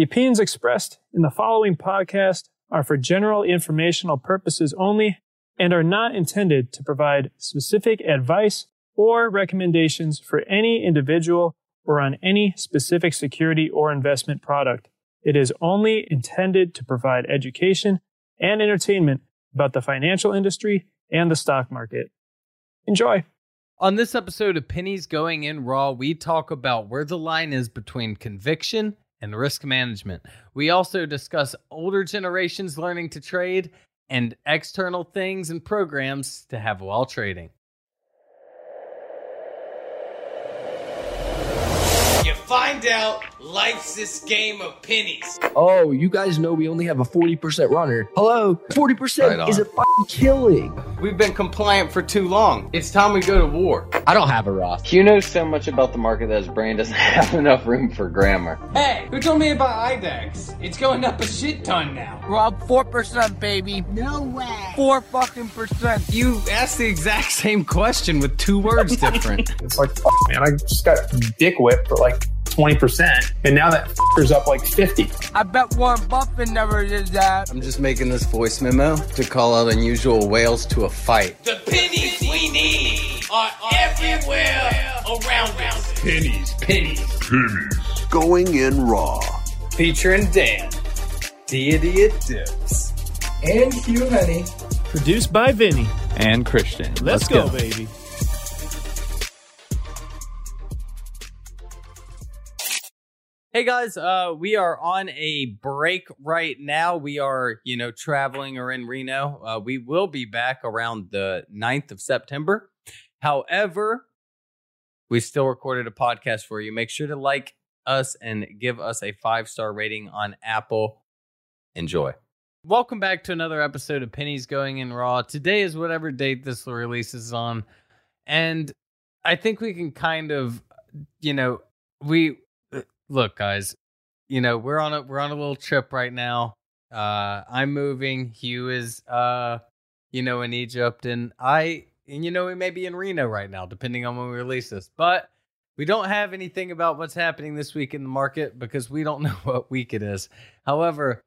The opinions expressed in the following podcast are for general informational purposes only and are not intended to provide specific advice or recommendations for any individual or on any specific security or investment product. It is only intended to provide education and entertainment about the financial industry and the stock market. Enjoy. On this episode of Pennies Going In Raw, we talk about where the line is between conviction and risk management. We also discuss older generations learning to trade and external things and programs to have while trading. You find out life's this game of pennies. Oh, you guys know we only have a 40% runner. Hello? 40% Right is a fucking killing. We've been compliant for too long. It's time we go to war. I don't have a Roth. Hugh knows so much about the market that his brain doesn't have enough room for grammar. Hey, who told me about IDEX? It's going up a shit ton now. Rob, 4%, baby. No way. 4 fucking percent. You asked the exact same question with two words different. It's like, fuck, man, I just got dick whipped for like 20%, and now that f***er's up like 50. I bet Warren Buffett never did that. I'm just making this voice memo to call out unusual whales to a fight. The pennies we need are everywhere around us. Pennies. Pennies. Pennies. Going in raw. Featuring Dan, Deity of Dips. And Hugh Henne. Produced by Vinny. and Christian. Let's, go, baby. Hey guys, uh, we are on a break right now. We are, you know, traveling or in Reno. Uh, we will be back around the 9th of September. However, we still recorded a podcast for you. Make sure to like us and give us a five star rating on Apple. Enjoy. Welcome back to another episode of Pennies Going in Raw. Today is whatever date this release is on. And I think we can kind of, you know, we look, guys, you know, we're on a we're on a little trip right now. Uh I'm moving. Hugh is uh, you know, in Egypt, and I and you know, we may be in Reno right now, depending on when we release this. But we don't have anything about what's happening this week in the market because we don't know what week it is. However,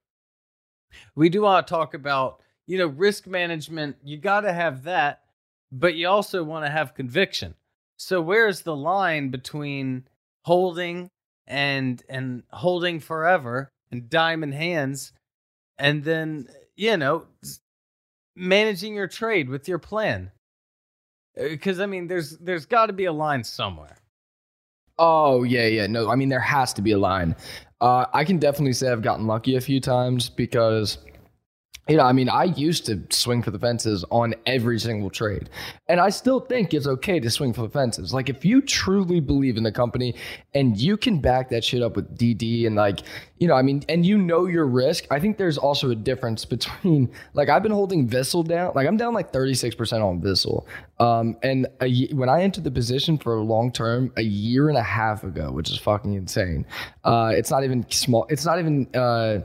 we do want to talk about, you know, risk management. You got to have that, but you also want to have conviction. So where's the line between holding and and holding forever and diamond hands and then, you know, managing your trade with your plan? Because I mean, there's there's got to be a line somewhere. Oh, yeah, yeah. No, I mean, there has to be a line. Uh, I can definitely say I've gotten lucky a few times because, you know, I mean, I used to swing for the fences on every single trade. And I still think it's okay to swing for the fences. Like, if you truly believe in the company and you can back that shit up with DD and, like, you know, I mean, and you know your risk, I think there's also a difference between, like, I've been holding Vissel down. Like, I'm down like 36% on Vissel. Um, and a, when I entered the position for a long term, a year and a half ago, which is fucking insane. Uh, it's not even small. It's not even. Uh,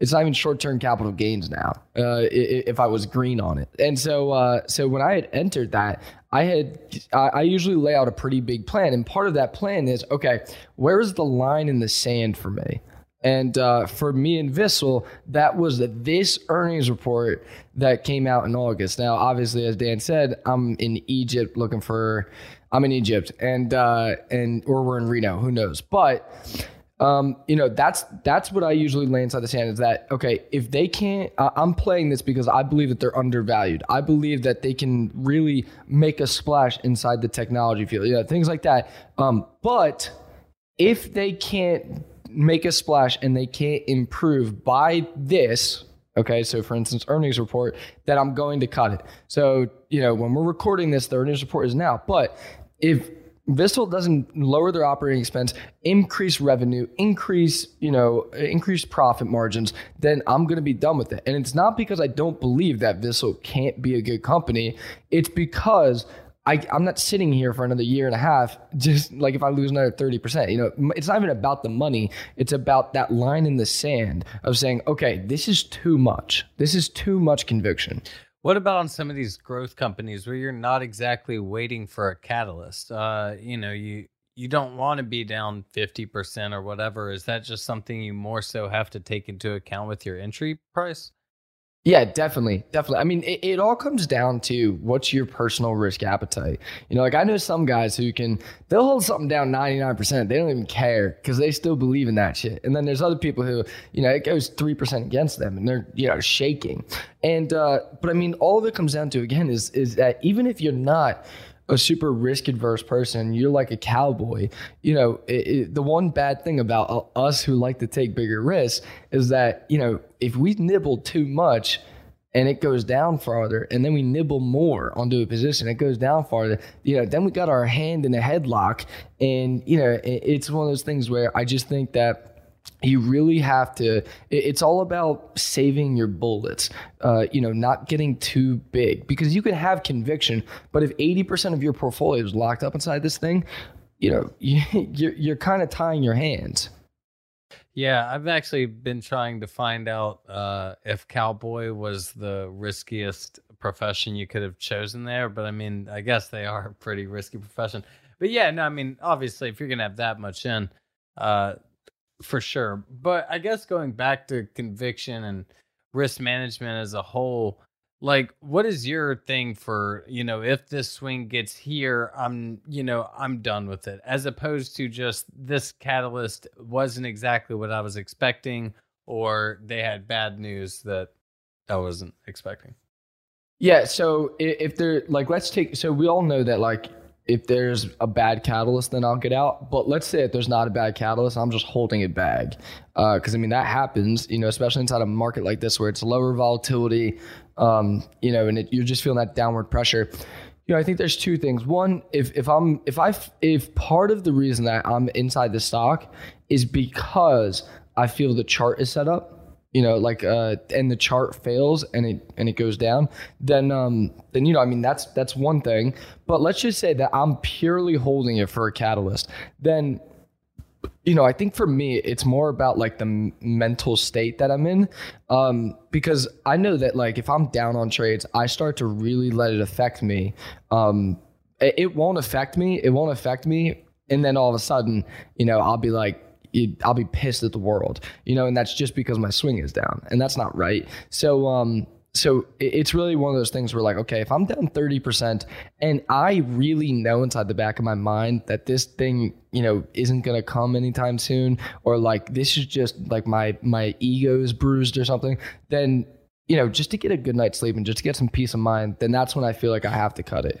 it's not even short-term capital gains now. Uh, if I was green on it, and so uh, so when I had entered that, I had I usually lay out a pretty big plan, and part of that plan is okay, where is the line in the sand for me? And uh, for me and Vissel, that was this earnings report that came out in August. Now, obviously, as Dan said, I'm in Egypt looking for I'm in Egypt, and uh, and or we're in Reno. Who knows? But um, you know, that's that's what I usually lay inside the sand is that okay, if they can't, uh, I'm playing this because I believe that they're undervalued. I believe that they can really make a splash inside the technology field, yeah, things like that. Um, but if they can't make a splash and they can't improve by this, okay, so for instance, earnings report, that I'm going to cut it. So you know, when we're recording this, the earnings report is now, but if Visceral doesn't lower their operating expense, increase revenue, increase, you know, increase profit margins, then I'm going to be done with it. And it's not because I don't believe that Visceral can't be a good company. It's because I, am not sitting here for another year and a half, just like if I lose another 30%. You know, it's not even about the money. It's about that line in the sand of saying, okay, this is too much. This is too much conviction. What about on some of these growth companies where you're not exactly waiting for a catalyst? Uh, you know, you you don't want to be down 50% or whatever. Is that just something you more so have to take into account with your entry price? Yeah, definitely. Definitely. I mean, it, it, all comes down to what's your personal risk appetite. You know, like I know some guys who can, they'll hold something down 99%. They don't even care because they still believe in that shit. And then there's other people who, you know, it goes 3% against them and they're, you know, shaking. And, uh, but I mean, all of it comes down to, again, is, is that even if you're not, a super risk adverse person, you're like a cowboy. You know, it, it, the one bad thing about uh, us who like to take bigger risks is that, you know, if we nibble too much and it goes down farther, and then we nibble more onto a position, it goes down farther, you know, then we got our hand in a headlock. And, you know, it, it's one of those things where I just think that you really have to it's all about saving your bullets uh, you know not getting too big because you can have conviction but if 80% of your portfolio is locked up inside this thing you know you, you're, you're kind of tying your hands. Yeah i've actually been trying to find out uh, if cowboy was the riskiest profession you could have chosen there but i mean i guess they are a pretty risky profession. But yeah no i mean obviously if you're gonna have that much in uh, for sure. But I guess going back to conviction and risk management as a whole, like what is your thing for, you know, if this swing gets here, I'm, you know, I'm done with it as opposed to just this catalyst wasn't exactly what I was expecting or they had bad news that I wasn't expecting. Yeah, so if they're like let's take so we all know that like if there's a bad catalyst, then I'll get out. But let's say if there's not a bad catalyst, I'm just holding it back. Because uh, I mean, that happens, you know, especially inside a market like this where it's lower volatility, um, you know, and it, you're just feeling that downward pressure. You know, I think there's two things. One, if if I'm if I if part of the reason that I'm inside the stock is because I feel the chart is set up you know, like uh, and the chart fails and it and it goes down, then um, then you know, I mean, that's that's one thing. But let's just say that I'm purely holding it for a catalyst. Then, you know, I think for me, it's more about like the mental state that I'm in, um, because I know that like if I'm down on trades, I start to really let it affect me. Um, it, it won't affect me. It won't affect me, and then all of a sudden, you know, I'll be like it, I'll be pissed at the world, you know, and that's just because my swing is down, and that's not right. So, um, so it's really one of those things where like, okay, if I'm down 30% and I really know inside the back of my mind that this thing, you know, isn't going to come anytime soon, or like this is just like my, my ego is bruised or something, then, you know, just to get a good night's sleep and just to get some peace of mind, then that's when I feel like I have to cut it.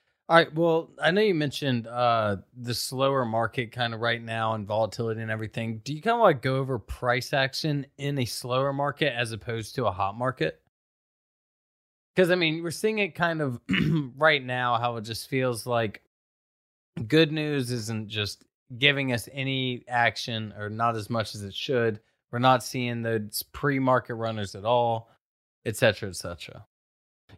All right. Well, I know you mentioned uh, the slower market kind of right now and volatility and everything. Do you kind of like go over price action in a slower market as opposed to a hot market? Because I mean, we're seeing it kind of right now how it just feels like good news isn't just giving us any action or not as much as it should. We're not seeing the pre-market runners at all, et cetera, et cetera.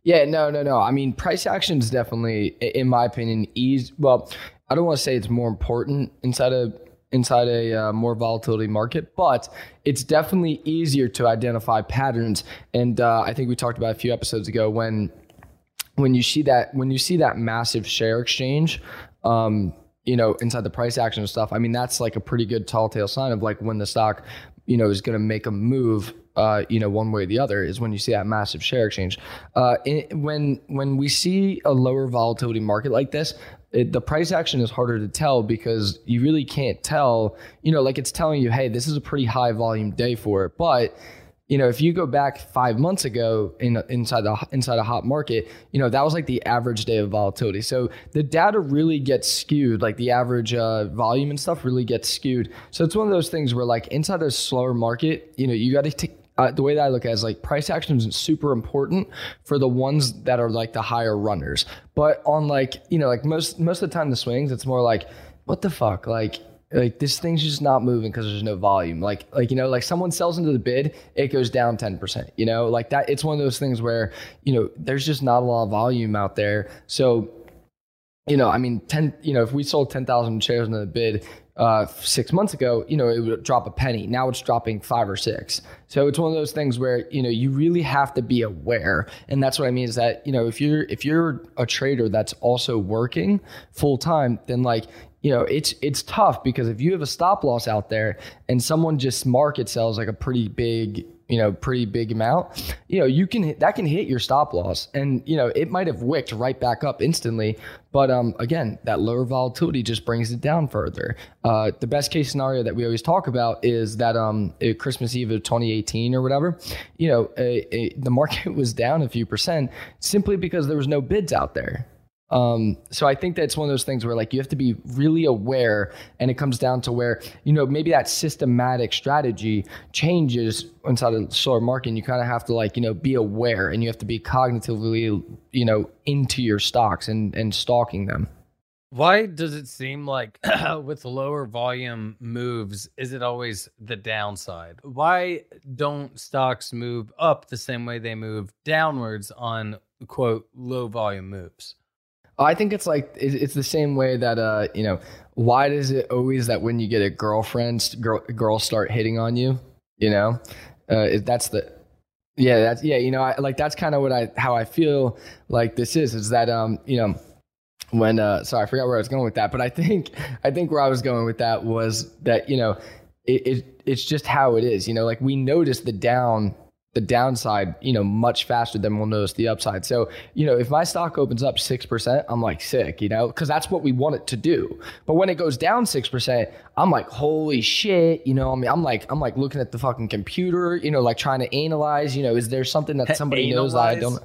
Yeah, no, no, no. I mean, price action is definitely, in my opinion, easy. Well, I don't want to say it's more important inside a inside a uh, more volatility market, but it's definitely easier to identify patterns. And uh, I think we talked about a few episodes ago when when you see that when you see that massive share exchange. Um, you know, inside the price action and stuff, I mean, that's like a pretty good tall tale sign of like when the stock, you know, is going to make a move uh, you know, one way or the other is when you see that massive share exchange. Uh, in, when when we see a lower volatility market like this, it, the price action is harder to tell because you really can't tell. You know, like it's telling you, hey, this is a pretty high volume day for it, but you know, if you go back five months ago in inside the inside a hot market, you know that was like the average day of volatility. So the data really gets skewed, like the average uh, volume and stuff really gets skewed. So it's one of those things where like inside a slower market, you know, you got to take uh, the way that I look at it is like price action is super important for the ones that are like the higher runners. But on like, you know, like most most of the time the swings, it's more like, what the fuck? Like like this thing's just not moving because there's no volume. Like like you know, like someone sells into the bid, it goes down 10%. You know, like that it's one of those things where, you know, there's just not a lot of volume out there. So you know, I mean, 10, you know, if we sold 10,000 shares into the bid, uh, six months ago, you know, it would drop a penny. Now it's dropping five or six. So it's one of those things where you know you really have to be aware, and that's what I mean is that you know if you're if you're a trader that's also working full time, then like you know it's it's tough because if you have a stop loss out there and someone just market sells like a pretty big you know, pretty big amount, you know, you can that can hit your stop loss, and you know, it might have wicked right back up instantly. But um, again, that lower volatility just brings it down further. Uh, the best case scenario that we always talk about is that um, Christmas Eve of 2018 or whatever, you know, a, a, the market was down a few percent simply because there was no bids out there. Um, so I think that's one of those things where like you have to be really aware, and it comes down to where you know maybe that systematic strategy changes inside a slower market. And you kind of have to like you know be aware, and you have to be cognitively you know into your stocks and and stalking them. Why does it seem like with lower volume moves, is it always the downside? Why don't stocks move up the same way they move downwards on quote low volume moves? I think it's like it's the same way that uh you know why does it always that when you get a girlfriend girl, girls start hitting on you you know? Uh, that's the yeah that's yeah you know I, like that's kind of what I how I feel like this is is that um you know when uh sorry I forgot where I was going with that but I think I think where I was going with that was that you know it, it it's just how it is you know? Like we notice the down the downside, you know, much faster than we'll notice the upside. So, you know, if my stock opens up 6%, I'm like sick, you know, because that's what we want it to do. But when it goes down 6%, I'm like, holy shit, you know, I mean, I'm like, I'm like looking at the fucking computer, you know, like trying to analyze, you know, is there something that somebody knows that I don't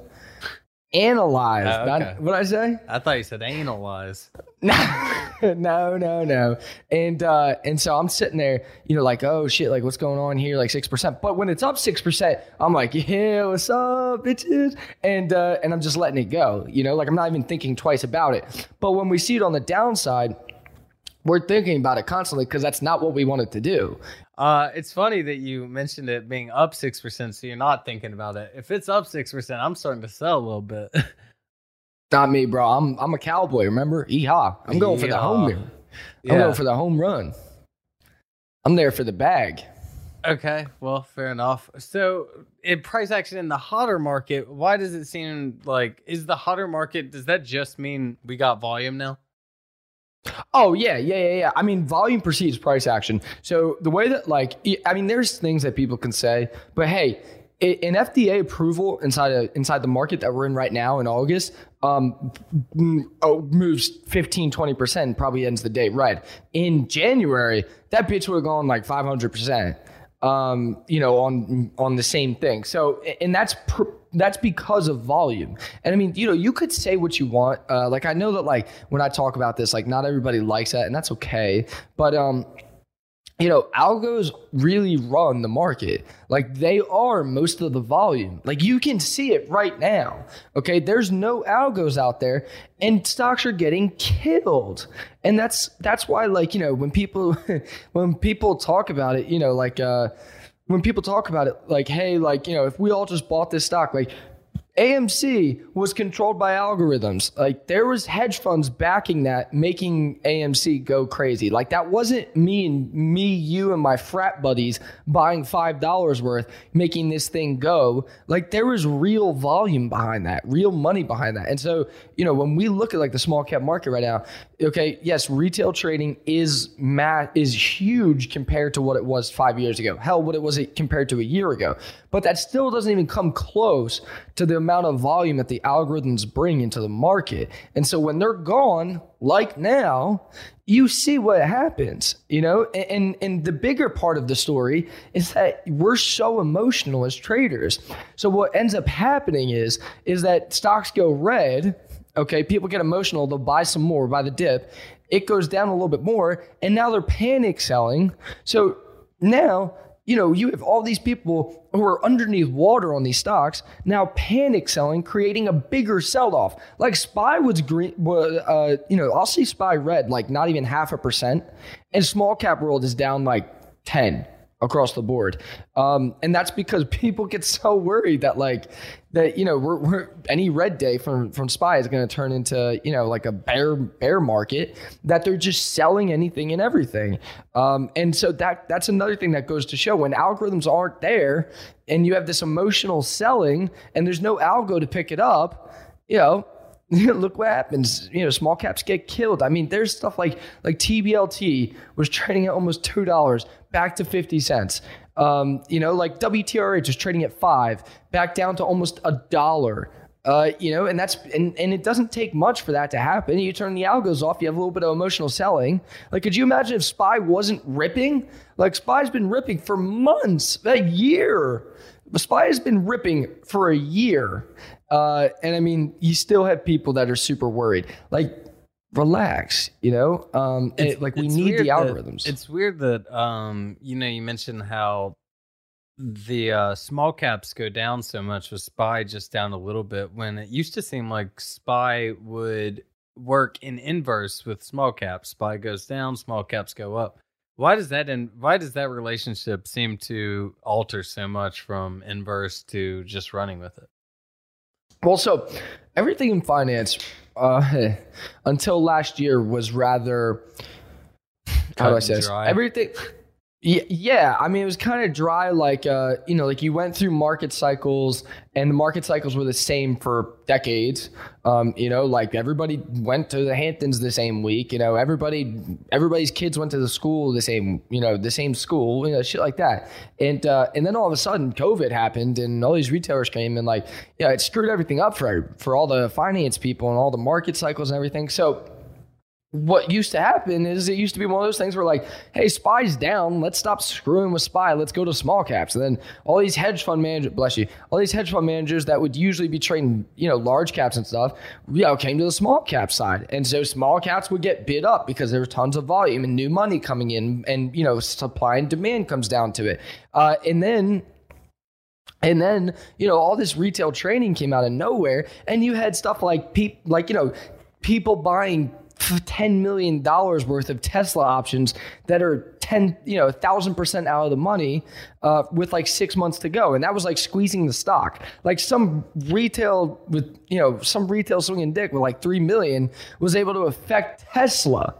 analyze. Oh, okay. what I say? I thought you said analyze. no, no, no. And uh, and so I'm sitting there, you know, like, oh shit, like what's going on here? Like six percent. But when it's up six percent, I'm like, yeah, what's up, bitches? And uh, and I'm just letting it go. You know, like I'm not even thinking twice about it. But when we see it on the downside, we're thinking about it constantly because that's not what we wanted to do. Uh, it's funny that you mentioned it being up six percent, so you're not thinking about it. If it's up six percent, I'm starting to sell a little bit. Not me, bro. I'm I'm a cowboy. Remember? Yeehaw! I'm going for the home Yeehaw. run. I'm going for the home run. I'm there for the bag. okay, well, fair enough. So, in price action in the hotter market, why does it seem like is the hotter market? Does that just mean we got volume now? Oh yeah, yeah, yeah, yeah. I mean, volume precedes price action. So the way that, like, I mean, there's things that people can say, but hey, an FDA approval inside inside the market that we're in right now in August, um, oh, moves 15, 20 percent, probably ends the day right. In January, that bitch would have gone like 500 percent. Um, you know, on on the same thing. So, and that's pr- that's because of volume. And I mean, you know, you could say what you want. Uh, like I know that like when I talk about this, like not everybody likes that, and that's okay. But um, you know, algos really run the market. Like they are most of the volume. Like you can see it right now. Okay, there's no algos out there, and stocks are getting killed. And that's that's why, like you know, when people when people talk about it, you know, like uh, when people talk about it, like hey, like you know, if we all just bought this stock, like AMC was controlled by algorithms. Like there was hedge funds backing that, making AMC go crazy. Like that wasn't me and me, you and my frat buddies buying five dollars worth, making this thing go. Like there was real volume behind that, real money behind that. And so, you know, when we look at like the small cap market right now, okay, yes, retail trading is ma- is huge compared to what it was five years ago. Hell, what it was compared to a year ago. But that still doesn't even come close to the amount of volume that the algorithms bring into the market. And so when they're gone, like now, you see what happens, you know? And, and the bigger part of the story is that we're so emotional as traders. So what ends up happening is is that stocks go red, okay, people get emotional, they'll buy some more by the dip. It goes down a little bit more, and now they're panic selling. So now you know, you have all these people who are underneath water on these stocks now panic selling, creating a bigger sell off. Like Spy was green, uh, you know, I'll see Spy red like not even half a percent, and small cap world is down like 10 across the board. Um, and that's because people get so worried that like that you know we're, we're any red day from from spy is going to turn into you know like a bear bear market that they're just selling anything and everything um, and so that that's another thing that goes to show when algorithms aren't there and you have this emotional selling and there's no algo to pick it up you know look what happens. You know, small caps get killed. I mean, there's stuff like like TBLT was trading at almost two dollars, back to fifty cents. Um, you know, like WTRH was trading at five, back down to almost a dollar. Uh, you know, and that's and, and it doesn't take much for that to happen. You turn the algos off, you have a little bit of emotional selling. Like, could you imagine if Spy wasn't ripping? Like, Spy's been ripping for months, a year. Spy has been ripping for a year. Uh, and I mean, you still have people that are super worried. Like, relax, you know? Um, it- like, we need the weird that- algorithms. it's weird that um, you know, you mentioned how the uh, small caps go down so much with Spy just down a little bit when it used to seem like Spy would work in inverse with small caps. Spy goes down, small caps go up. Why does that in, why does that relationship seem to alter so much from inverse to just running with it? Well, so everything in finance uh, until last year was rather how do I say this? Everything. Yeah, I mean, it was kind of dry. Like, uh, you know, like you went through market cycles, and the market cycles were the same for decades. Um, you know, like everybody went to the Hamptons the same week. You know, everybody, everybody's kids went to the school the same. You know, the same school. You know, shit like that. And uh, and then all of a sudden, COVID happened, and all these retailers came, and like, yeah, it screwed everything up for for all the finance people and all the market cycles and everything. So what used to happen is it used to be one of those things where like, hey, spy's down, let's stop screwing with spy, let's go to small caps. And then all these hedge fund managers, bless you, all these hedge fund managers that would usually be trading, you know, large caps and stuff, you know, came to the small cap side. And so small caps would get bid up because there was tons of volume and new money coming in and, you know, supply and demand comes down to it. Uh, and then and then, you know, all this retail training came out of nowhere, and you had stuff like peop, like you know, people buying $10 million worth of Tesla options that are ten, you know, a thousand percent out of the money uh, with like six months to go, and that was like squeezing the stock. Like some retail with you know some retail swinging dick with like three million was able to affect Tesla.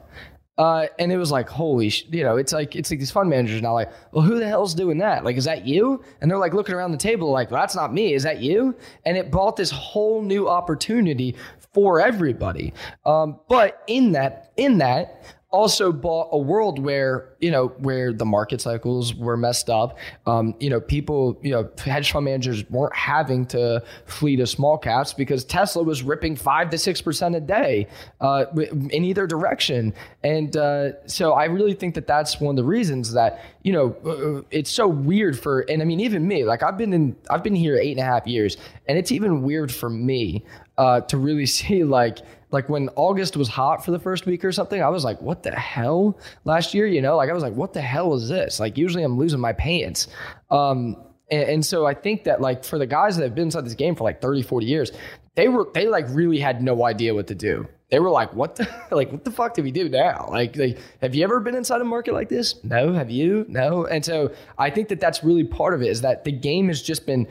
Uh, and it was like, holy, sh-, you know, it's like it's like these fund managers now, like, well, who the hell's doing that? Like, is that you? And they're like looking around the table, like, well, that's not me. Is that you? And it brought this whole new opportunity for everybody. Um, but in that, in that, also bought a world where you know where the market cycles were messed up um, you know people you know hedge fund managers weren't having to flee to small caps because tesla was ripping 5 to 6% a day uh, in either direction and uh, so i really think that that's one of the reasons that you know uh, it's so weird for and i mean even me like i've been in i've been here eight and a half years and it's even weird for me uh, to really see like like when August was hot for the first week or something, I was like, what the hell last year? You know, like I was like, what the hell is this? Like usually I'm losing my pants. Um, and, and, so I think that like for the guys that have been inside this game for like 30, 40 years, they were, they like really had no idea what to do. They were like, what the, like, what the fuck do we do now? Like, like, have you ever been inside a market like this? No. Have you? No. And so I think that that's really part of it is that the game has just been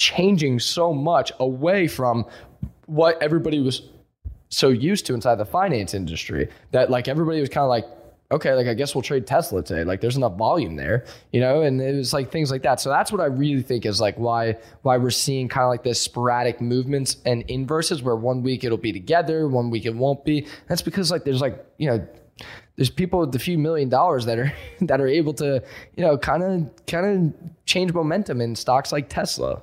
changing so much away from what everybody was so used to inside the finance industry that like everybody was kind of like okay, like I guess we'll trade Tesla today. Like there's enough volume there, you know, and it was like things like that. So that's what I really think is like why why we're seeing kind of like this sporadic movements and inverses where one week it'll be together, one week it won't be. That's because like there's like, you know, there's people with a few million dollars that are that are able to, you know, kind of kind of change momentum in stocks like Tesla.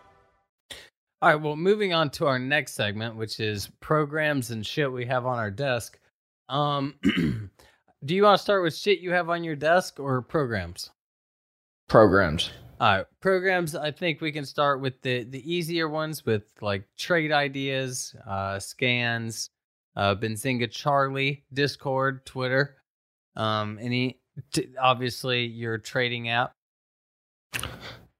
All right, well, moving on to our next segment, which is programs and shit we have on our desk. Um, do you want to start with shit you have on your desk or programs? Programs. All right, programs. I think we can start with the the easier ones with like trade ideas, uh, scans, uh, Benzinga Charlie, Discord, Twitter. Um, any t- obviously your trading app.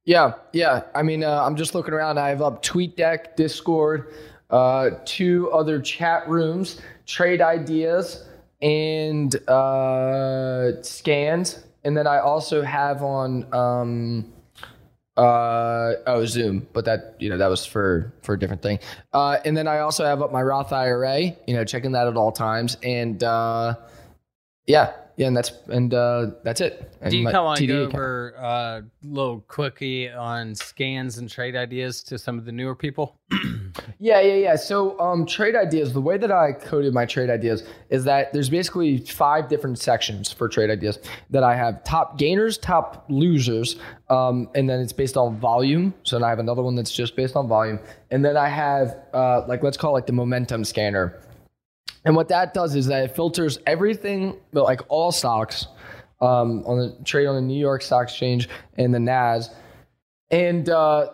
Yeah, yeah. I mean, uh, I'm just looking around. I have up TweetDeck, Discord, uh, two other chat rooms, trade ideas, and uh, scans. And then I also have on um, uh, oh Zoom, but that you know that was for for a different thing. Uh, and then I also have up my Roth IRA. You know, checking that at all times. And uh, yeah, yeah, and that's and uh, that's it. And Do you come on go over a uh, little quickie on scans and trade ideas to some of the newer people? yeah, yeah, yeah. So um, trade ideas. The way that I coded my trade ideas is that there's basically five different sections for trade ideas. That I have top gainers, top losers, um, and then it's based on volume. So then I have another one that's just based on volume, and then I have uh, like let's call it like the momentum scanner and what that does is that it filters everything, like all stocks, um, on the trade on the New York Stock Exchange and the Nas, and uh,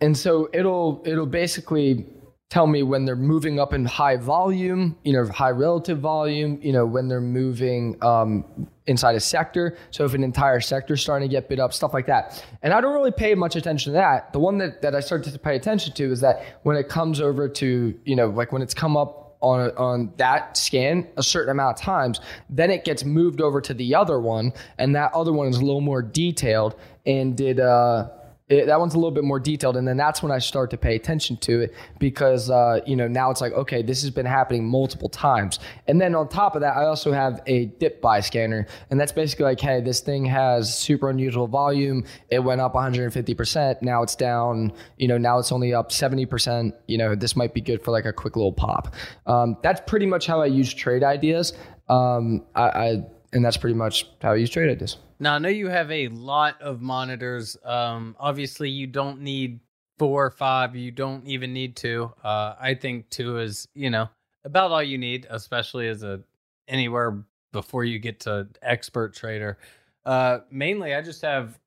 and so it'll it'll basically tell me when they're moving up in high volume, you know, high relative volume, you know, when they're moving um, inside a sector. So if an entire sector is starting to get bid up, stuff like that. And I don't really pay much attention to that. The one that, that I started to pay attention to is that when it comes over to, you know, like when it's come up on on that scan a certain amount of times, then it gets moved over to the other one, and that other one is a little more detailed and did uh it, that one's a little bit more detailed, and then that's when I start to pay attention to it because uh, you know now it's like okay, this has been happening multiple times, and then on top of that, I also have a dip buy scanner, and that's basically like, hey, this thing has super unusual volume. It went up 150 percent. Now it's down. You know, now it's only up 70 percent. You know, this might be good for like a quick little pop. Um, that's pretty much how I use trade ideas. Um, I, I and that's pretty much how use trade ideas. Now I know you have a lot of monitors. Um, obviously, you don't need four or five. You don't even need two. Uh, I think two is you know about all you need, especially as a anywhere before you get to expert trader. Uh, mainly, I just have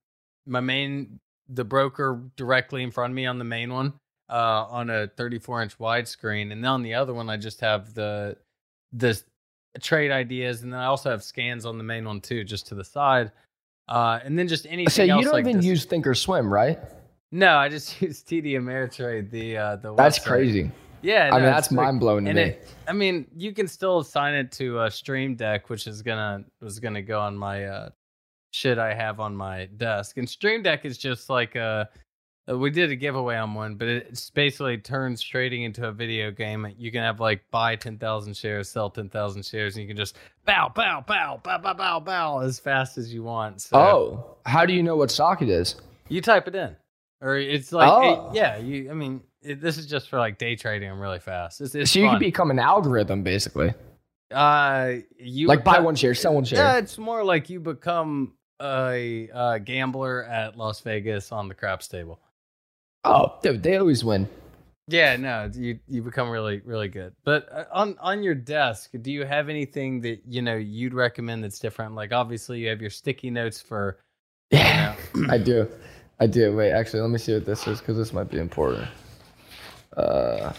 my main the broker directly in front of me on the main one uh, on a 34 inch widescreen, and then on the other one, I just have the the trade ideas, and then I also have scans on the main one too, just to the side. Uh, and then just anything So you else don't like even this. use Thinkorswim, right? No, I just use TD Ameritrade. The uh, the That's website. crazy. Yeah, I mean that's mind blowing to me. it, I mean, you can still assign it to a Stream Deck, which is gonna was gonna go on my uh, shit I have on my desk. And Stream Deck is just like uh uh, we did a giveaway on one, but it's basically turns trading into a video game. You can have like buy ten thousand shares, sell ten thousand shares, and you can just bow, bow, bow, bow, bow, bow, bow as fast as you want. So Oh, how do you know what stock it is? you type it in, or it's like, Oh. hey, yeah. You, I mean, it, this is just for like day trading them really fast. It's, it's so you fun. can become an algorithm basically. Uh, you like buy one share, sell one share. Yeah, it's more like you become a, uh gambler at Las Vegas on the craps table. Oh, dude, they always win. Yeah, no, you you become really really good. But uh, on on your desk, do you have anything that you know you'd recommend that's different? Like obviously you have your sticky notes for. Yeah, I do. I do. Wait, actually, let me see what this is because this might be important. Uh,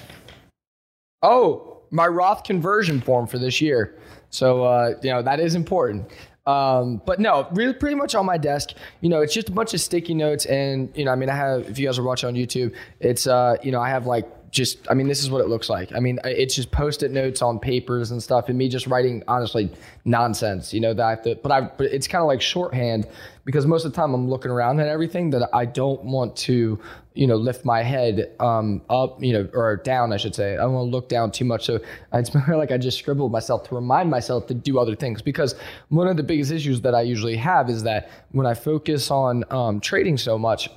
oh, my Roth conversion form for this year. So, uh, you know, that is important. Um, but no, really, pretty much on my desk, you know, it's just a bunch of sticky notes. And, you know, I mean, I have, if you guys are watching on YouTube, it's, uh, you know, I have like just, I mean, this is what it looks like. I mean, it's just post it notes on papers and stuff, and me just writing, honestly, nonsense, you know, that I have to, but I, but it's kind of like shorthand because most of the time I'm looking around at everything that I don't want to, you know, lift my head um, up, you know, or down, I should say. I don't want to look down too much. So it's more like I just scribbled myself to remind myself to do other things because one of the biggest issues that I usually have is that when I focus on um, trading so much,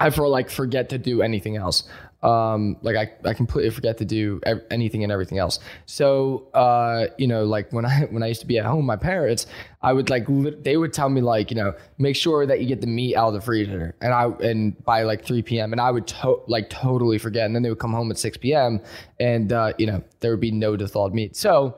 I for like forget to do anything else. Um, like I, I completely forget to do anything and everything else. So, uh, you know, like when I, when I used to be at home, my parents, I would like, they would tell me like, you know, make sure that you get the meat out of the freezer and I, and by like 3 PM and I would to- like totally forget. And then they would come home at 6 PM and, uh, you know, there would be no thawed meat. So,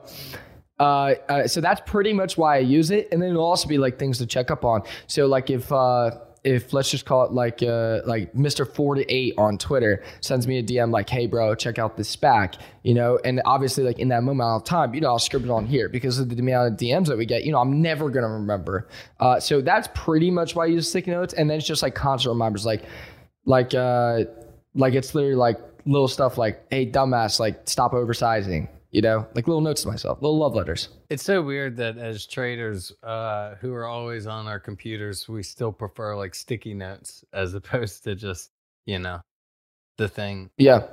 uh, uh, so that's pretty much why I use it, and then it'll also be like things to check up on. So like if uh, if let's just call it like uh, like Mr. Four to Eight on Twitter sends me a DM like, hey bro, check out this SPAC, you know, and obviously like in that moment of time, you know, I'll scribble it on here because of the amount of DMs that we get, you know, I'm never gonna remember. Uh, so that's pretty much why I use sticky notes, and then it's just like constant reminders, like like uh, like it's literally like little stuff like, hey dumbass, like stop oversizing. You know, like little notes to myself, little love letters. It's so weird that as traders uh, who are always on our computers, we still prefer like sticky notes as opposed to just you know the thing. Yeah.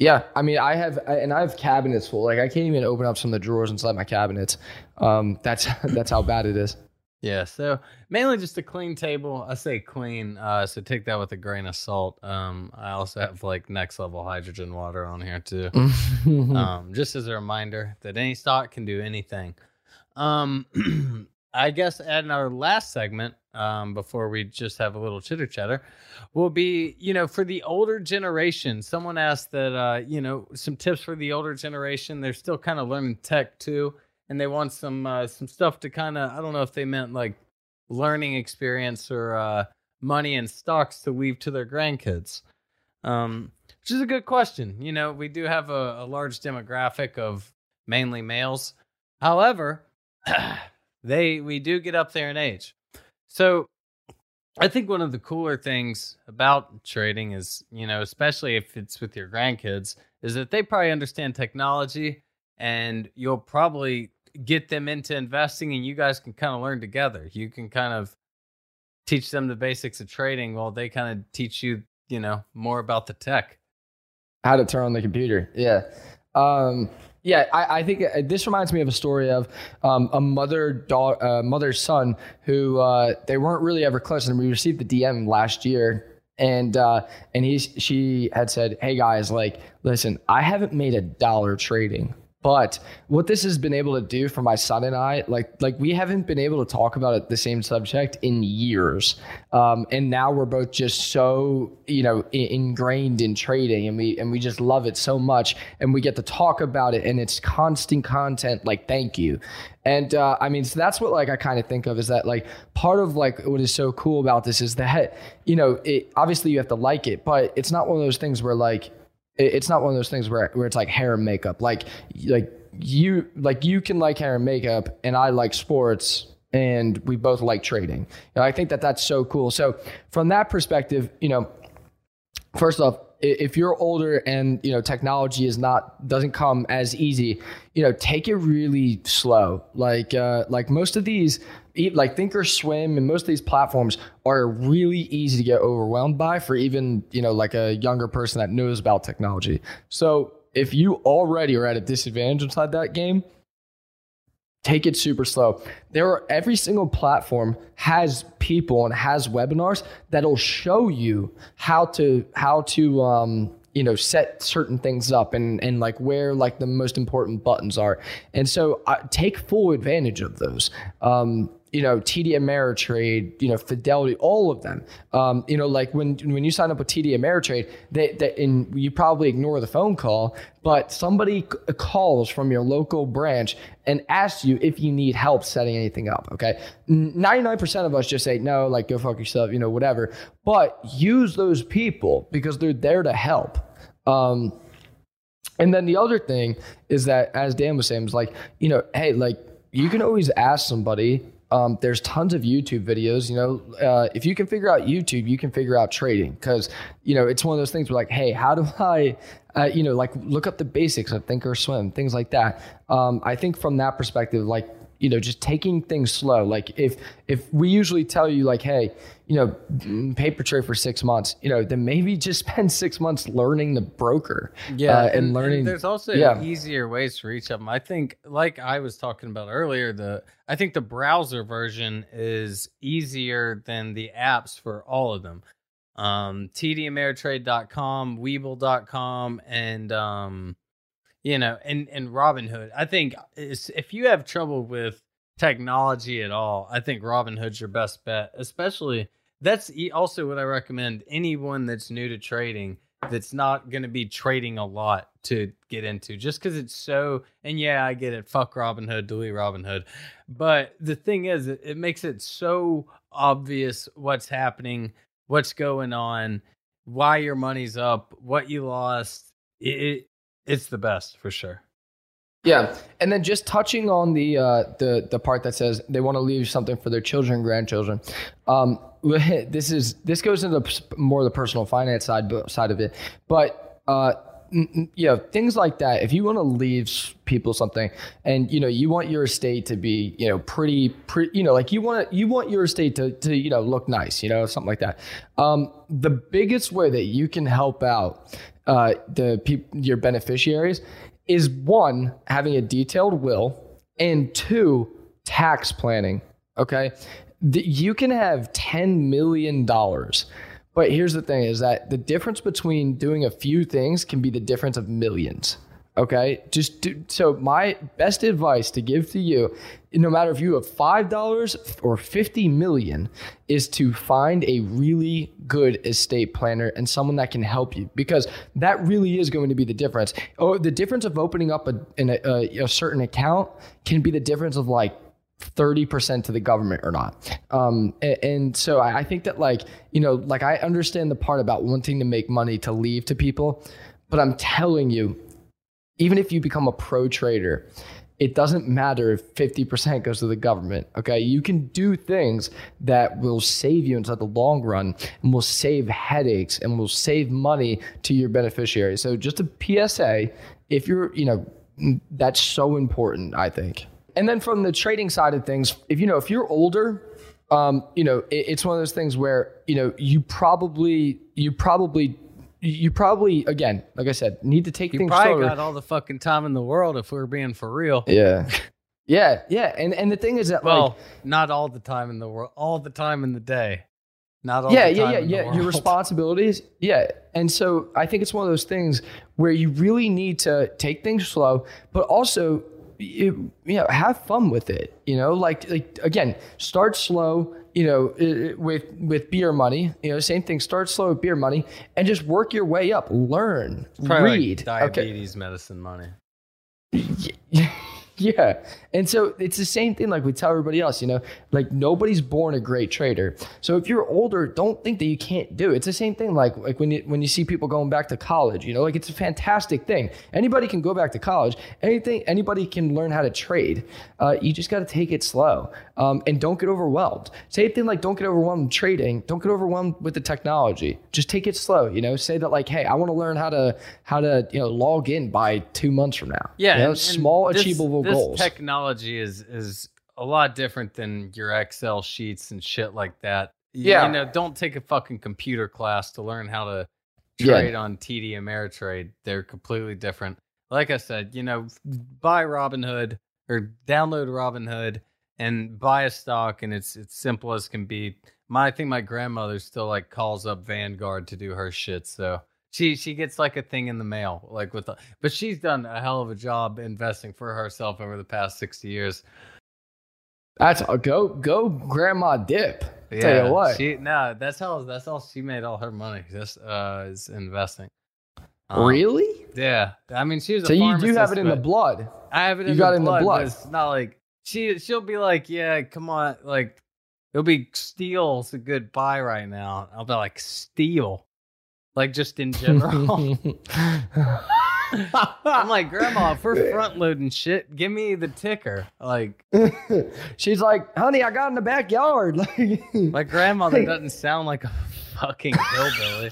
Yeah, I mean, I have, I- and I have cabinets full. Like, I can't even open up some of the drawers inside my cabinets. Um, that's that's how bad it is. Yeah, so mainly just a clean table. I say clean, uh, so take that with a grain of salt. Um, I also have like next level hydrogen water on here too, um, just as a reminder that any stock can do anything. Um, I guess at our last segment, um, before we just have a little chitter chatter, will be you know for the older generation. Someone asked that uh, you know some tips for the older generation. They're still kind of learning tech too, and they want some uh, some stuff to kind of I don't know if they meant like learning experience or uh, money and stocks to leave to their grandkids. Um, which is a good question. You know, we do have a, a large demographic of mainly males. However, they we do get up there in age. So I think one of the cooler things about trading is, you know, especially if it's with your grandkids, is that they probably understand technology and you'll probably get them into investing and you guys can kind of learn together. You can kind of teach them the basics of trading while they kind of teach you, you know, more about the tech. How to turn on the computer. Yeah. Um, yeah, I, I think uh, this reminds me of a story of um, a mother daughter, uh, mother's son who uh, they weren't really ever close, and we received the DM last year, and uh, and he she had said, "Hey guys, like, listen, I haven't made a dollar trading." But what this has been able to do for my son and I, like like we haven't been able to talk about it, the same subject in years, um, and now we're both just so you know ingrained in trading, and we and we just love it so much, and we get to talk about it, and it's constant content. Like thank you, and uh, I mean so that's what like I kind of think of is that like part of like what is so cool about this is that you know it, obviously you have to like it, but it's not one of those things where like it's not one of those things where where it's like hair and makeup. Like like you like you can like hair and makeup, and I like sports, and we both like trading. Know, I think that that's so cool. So from that perspective, you know, first off, if you're older and you know technology is not doesn't come as easy, you know, take it really slow. Like uh, like most of these, like Thinkorswim and most of these platforms are really easy to get overwhelmed by for even you know like a younger person that knows about technology. So if you already are at a disadvantage inside that game, take it super slow. There are every single platform has people and has webinars that'll show you how to how to um you know set certain things up and and like where like the most important buttons are. And so uh, take full advantage of those. Um you know, TD Ameritrade, you know, Fidelity, all of them. Um, you know, like when when you sign up with TD Ameritrade, they, they and you probably ignore the phone call, but somebody calls from your local branch and asks you if you need help setting anything up. Okay, ninety nine percent of us just say no, like go fuck yourself, you know, whatever. But use those people because they're there to help. Um, and then the other thing is that, as Dan was saying, was like, you know, hey, like you can always ask somebody. Um, there's tons of YouTube videos. You know, uh, if you can figure out YouTube, you can figure out trading because you know it's one of those things where like, hey, how do I, uh, you know, like look up the basics of Thinkorswim, things like that. Um, I think from that perspective, like you know, just taking things slow. Like if if we usually tell you like, hey, you know, mm, paper trade for six months, you know, then maybe just spend six months learning the broker. Yeah, uh, and, learning. there's also yeah. easier ways for each of them. I think, like I was talking about earlier, the I think the browser version is easier than the apps for all of them. Um, TDAmeritrade.com, Webull.com, and um, you know, and and Robinhood. I think if you have trouble with technology at all, I think Robinhood's your best bet. Especially that's also what I recommend anyone that's new to trading that's not going to be trading a lot to get into just because it's so and yeah i get it fuck robinhood delete robinhood but the thing is it, it makes it so obvious what's happening what's going on why your money's up what you lost it it's the best for sure Yeah, and then just touching on the uh, the the part that says they want to leave something for their children grandchildren. Um, this is this goes into more the personal finance side side of it, but uh, you know things like that. If you want to leave people something, and you know you want your estate to be you know pretty pretty you know like you want you want your estate to to you know look nice, you know something like that. Um, the biggest way that you can help out uh, the peop- your beneficiaries is one having a detailed will and two tax planning okay The- you can have 10 million dollars but here's the thing is that the difference between doing a few things can be the difference of millions okay? Just do, so my best advice to give to you no matter if you have five dollars or 50 million is to find a really good estate planner and someone that can help you because that really is going to be the difference. Oh the difference of opening up a, a, a certain account can be the difference of like 30% to the government or not. Um, and, and so I, I think that like, you know, like I understand the part about wanting to make money to leave to people, but I'm telling you, even if you become a pro trader, it doesn't matter if 50% goes to the government. Okay. You can do things that will save you inside the long run and will save headaches and will save money to your beneficiaries. So just a PSA, if you're, you know, that's so important, I think. And then from the trading side of things, if you know, if you're older, um, you know, it, it's one of those things where you know you probably you probably you probably again, like I said, need to take You things probably slower. got all the fucking time in the world if we're being for real. yeah, yeah, yeah. And and the thing is that Well, like not all the time in the world, all the time in the day. Not all yeah, the yeah, time yeah, yeah. Your responsibilities, yeah. And so I think it's one of those things where you really need to take things slow, but also you, you know have fun with it. You know, like like again, start slow. You know, with with beer money. You know, same thing. Start slow with beer money, and just work your way up. Learn, Probably like read. okay. diabetes medicine money. Yeah. And so it's the same thing like we tell everybody else, you know, like nobody's born a great trader. So if you're older, don't think that you can't do it. It's the same thing like like when you when you see people going back to college, you know, like it's a fantastic thing. Anybody can go back to college. Anything anybody can learn how to trade. Uh, you just got to take it slow. Um, and don't get overwhelmed. Same thing like don't get overwhelmed trading. Don't get overwhelmed with the technology. Just take it slow, you know. Say that like, hey, I want to learn how to how to, you know, log in by 2 months from now. Yeah, You know, and- and small this- achievable this goals. Technology is is a lot different than your Excel sheets and shit like that. Yeah. you know, don't take a fucking computer class to learn how to Yeah. trade on TD Ameritrade. They're completely different. Like I said, you know, buy Robinhood or download Robinhood and buy a stock, and it's it's simple as can be. My I think my grandmother still like calls up Vanguard to do her shit, so. She she gets like a thing in the mail, like with the, but she's done a hell of a job investing for herself over the past sixty years. That's a go go grandma dip. Tell you what. she no, that's how that's how she made all her money. Just uh, is investing. Um, really? Yeah, I mean she was. So a you do have it in the blood. I have it You in got the it in the blood. blood. It's not like she she'll be like, yeah, come on, like it'll be steel's a good buy right now. I'll be like steel, like just in general. I'm like, Grandma, if we're front loading shit, give me the ticker. Like, She's like, honey, I got in the backyard. Like, my grandmother doesn't sound like a fucking hillbilly.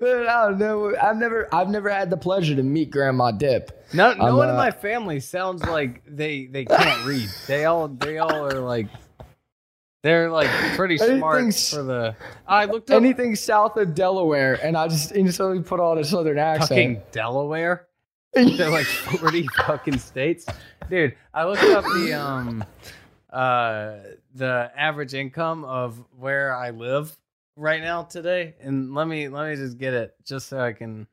But I don't know. I've never I've never had the pleasure to meet Grandma Dip. No, no one in uh, my family sounds like they they can't read. They all they all are like they're like pretty smart for the. I looked up anything south of Delaware, and I just instantly put on a southern accent. fucking Delaware. They're like forty fucking states, dude. I looked up the um uh the average income of where I live right now today, and let me let me just get it just so I can.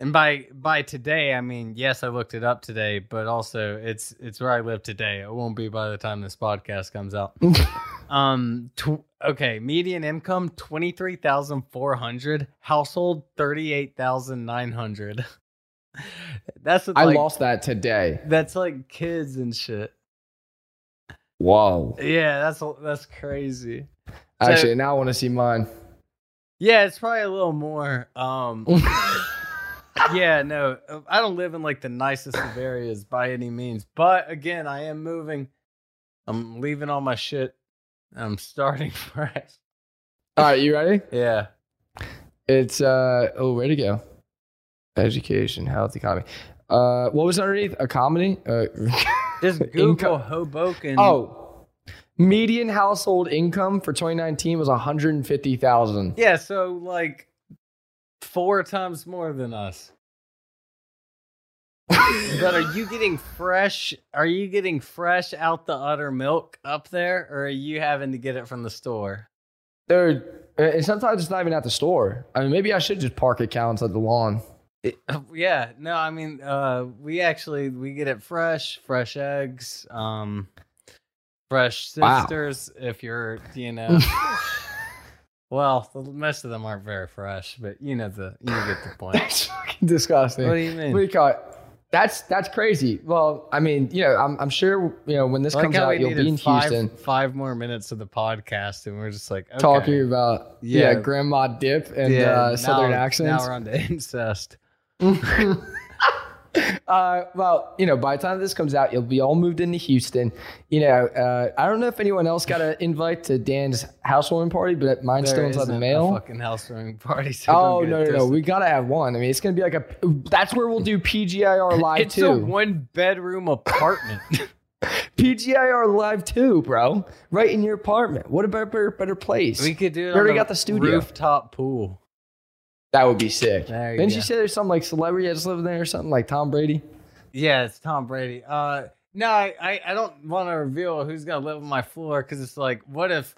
And by by today, I mean yes, I looked it up today, but also it's it's where I live today. It won't be by the time this podcast comes out. um, tw- okay, median income twenty three thousand four hundred, household thirty eight thousand nine hundred. That's I like, lost that today. That's like kids and shit. Whoa. Yeah, that's that's crazy. Actually, now I want to see mine. Yeah, it's probably a little more. Um, yeah, no, I don't live in like the nicest of areas by any means, but again, I am moving. I'm leaving all my shit. I'm starting fresh. All right, you ready? Yeah. It's uh oh, where to go? Education, health, economy. Uh, what was underneath? A comedy? Uh, Just Google Hoboken. Oh, median household income for 2019 was 150,000. yeah, so like four times more than us. but are you getting fresh? Are you getting fresh out the udder milk up there, or are you having to get it from the store? Dude, and sometimes it's not even at the store. I mean, maybe I should just park accounts at the lawn. Yeah, no, I mean, uh, we actually we get it fresh, fresh eggs, um, fresh Wow. sisters. If you're, you know, well, most of them aren't very fresh, but you know the you get the point. That's disgusting. What do you mean? What do you call it? That's that's crazy. Well, I mean, you know, I'm I'm sure you know when this like comes out, you'll be in five, Houston five more minutes of the podcast, and we're just like okay. talking about yeah, Yeah. grandma dip and Yeah, uh, southern now- accents. Now we're on to incest. uh, well, you know, by the time this comes out, you'll be all moved into Houston. You know, uh, I don't know if anyone else got an invite to Dan's housewarming party, but mine's still inside the mail. fucking housewarming party. So Oh no, no, no! We gotta have one. I mean, it's gonna be like a. That's where we'll do PGIR live It's too. a one bedroom apartment. PGIR live too, bro. Right in your apartment. What a better better place? We could do it. We already got the studio. rooftop pool. That would be sick. There you Didn't go. you say there's some like celebrity that's living there or something like Tom Brady? Yeah, it's Tom Brady. Uh, no, I, I, I don't want to reveal who's gonna live on my floor because it's like, what if,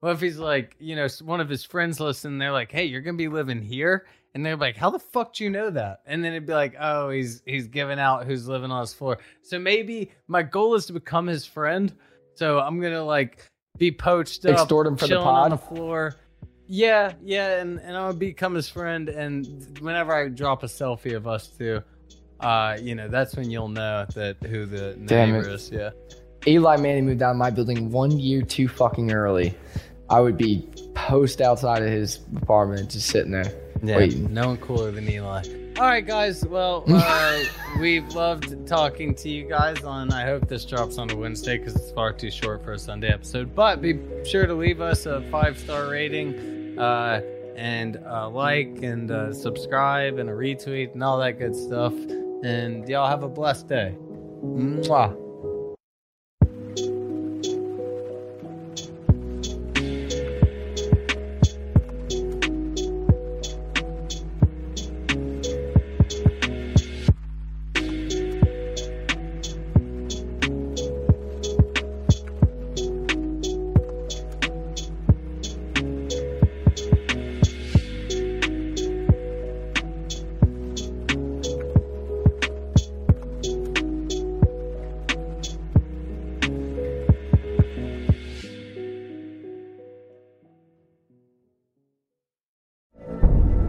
what if he's like, you know, one of his friends listen, they're like, hey, you're gonna be living here, and they're like, how the fuck do you know that? And then it'd be like, oh, he's he's giving out who's living on his floor. So maybe my goal is to become his friend. So I'm gonna like be poached up, Extort him for the chilling on pod? the floor. Yeah, yeah, and and I'll become his friend. And whenever I drop a selfie of us two, uh, you know, that's when you'll know that who the Damn neighbor it. is. Yeah. Eli Manning moved down my building one year too fucking early. I would be post outside of his apartment, just sitting there Yeah, waiting. no one cooler than Eli. All right, guys. Well, uh, we've loved talking to you guys on. I hope this drops on a Wednesday because it's far too short for a Sunday episode. But be sure to leave us a five star rating, uh, and a like, and uh, subscribe, and a retweet, and all that good stuff. And y'all have a blessed day. Mwah.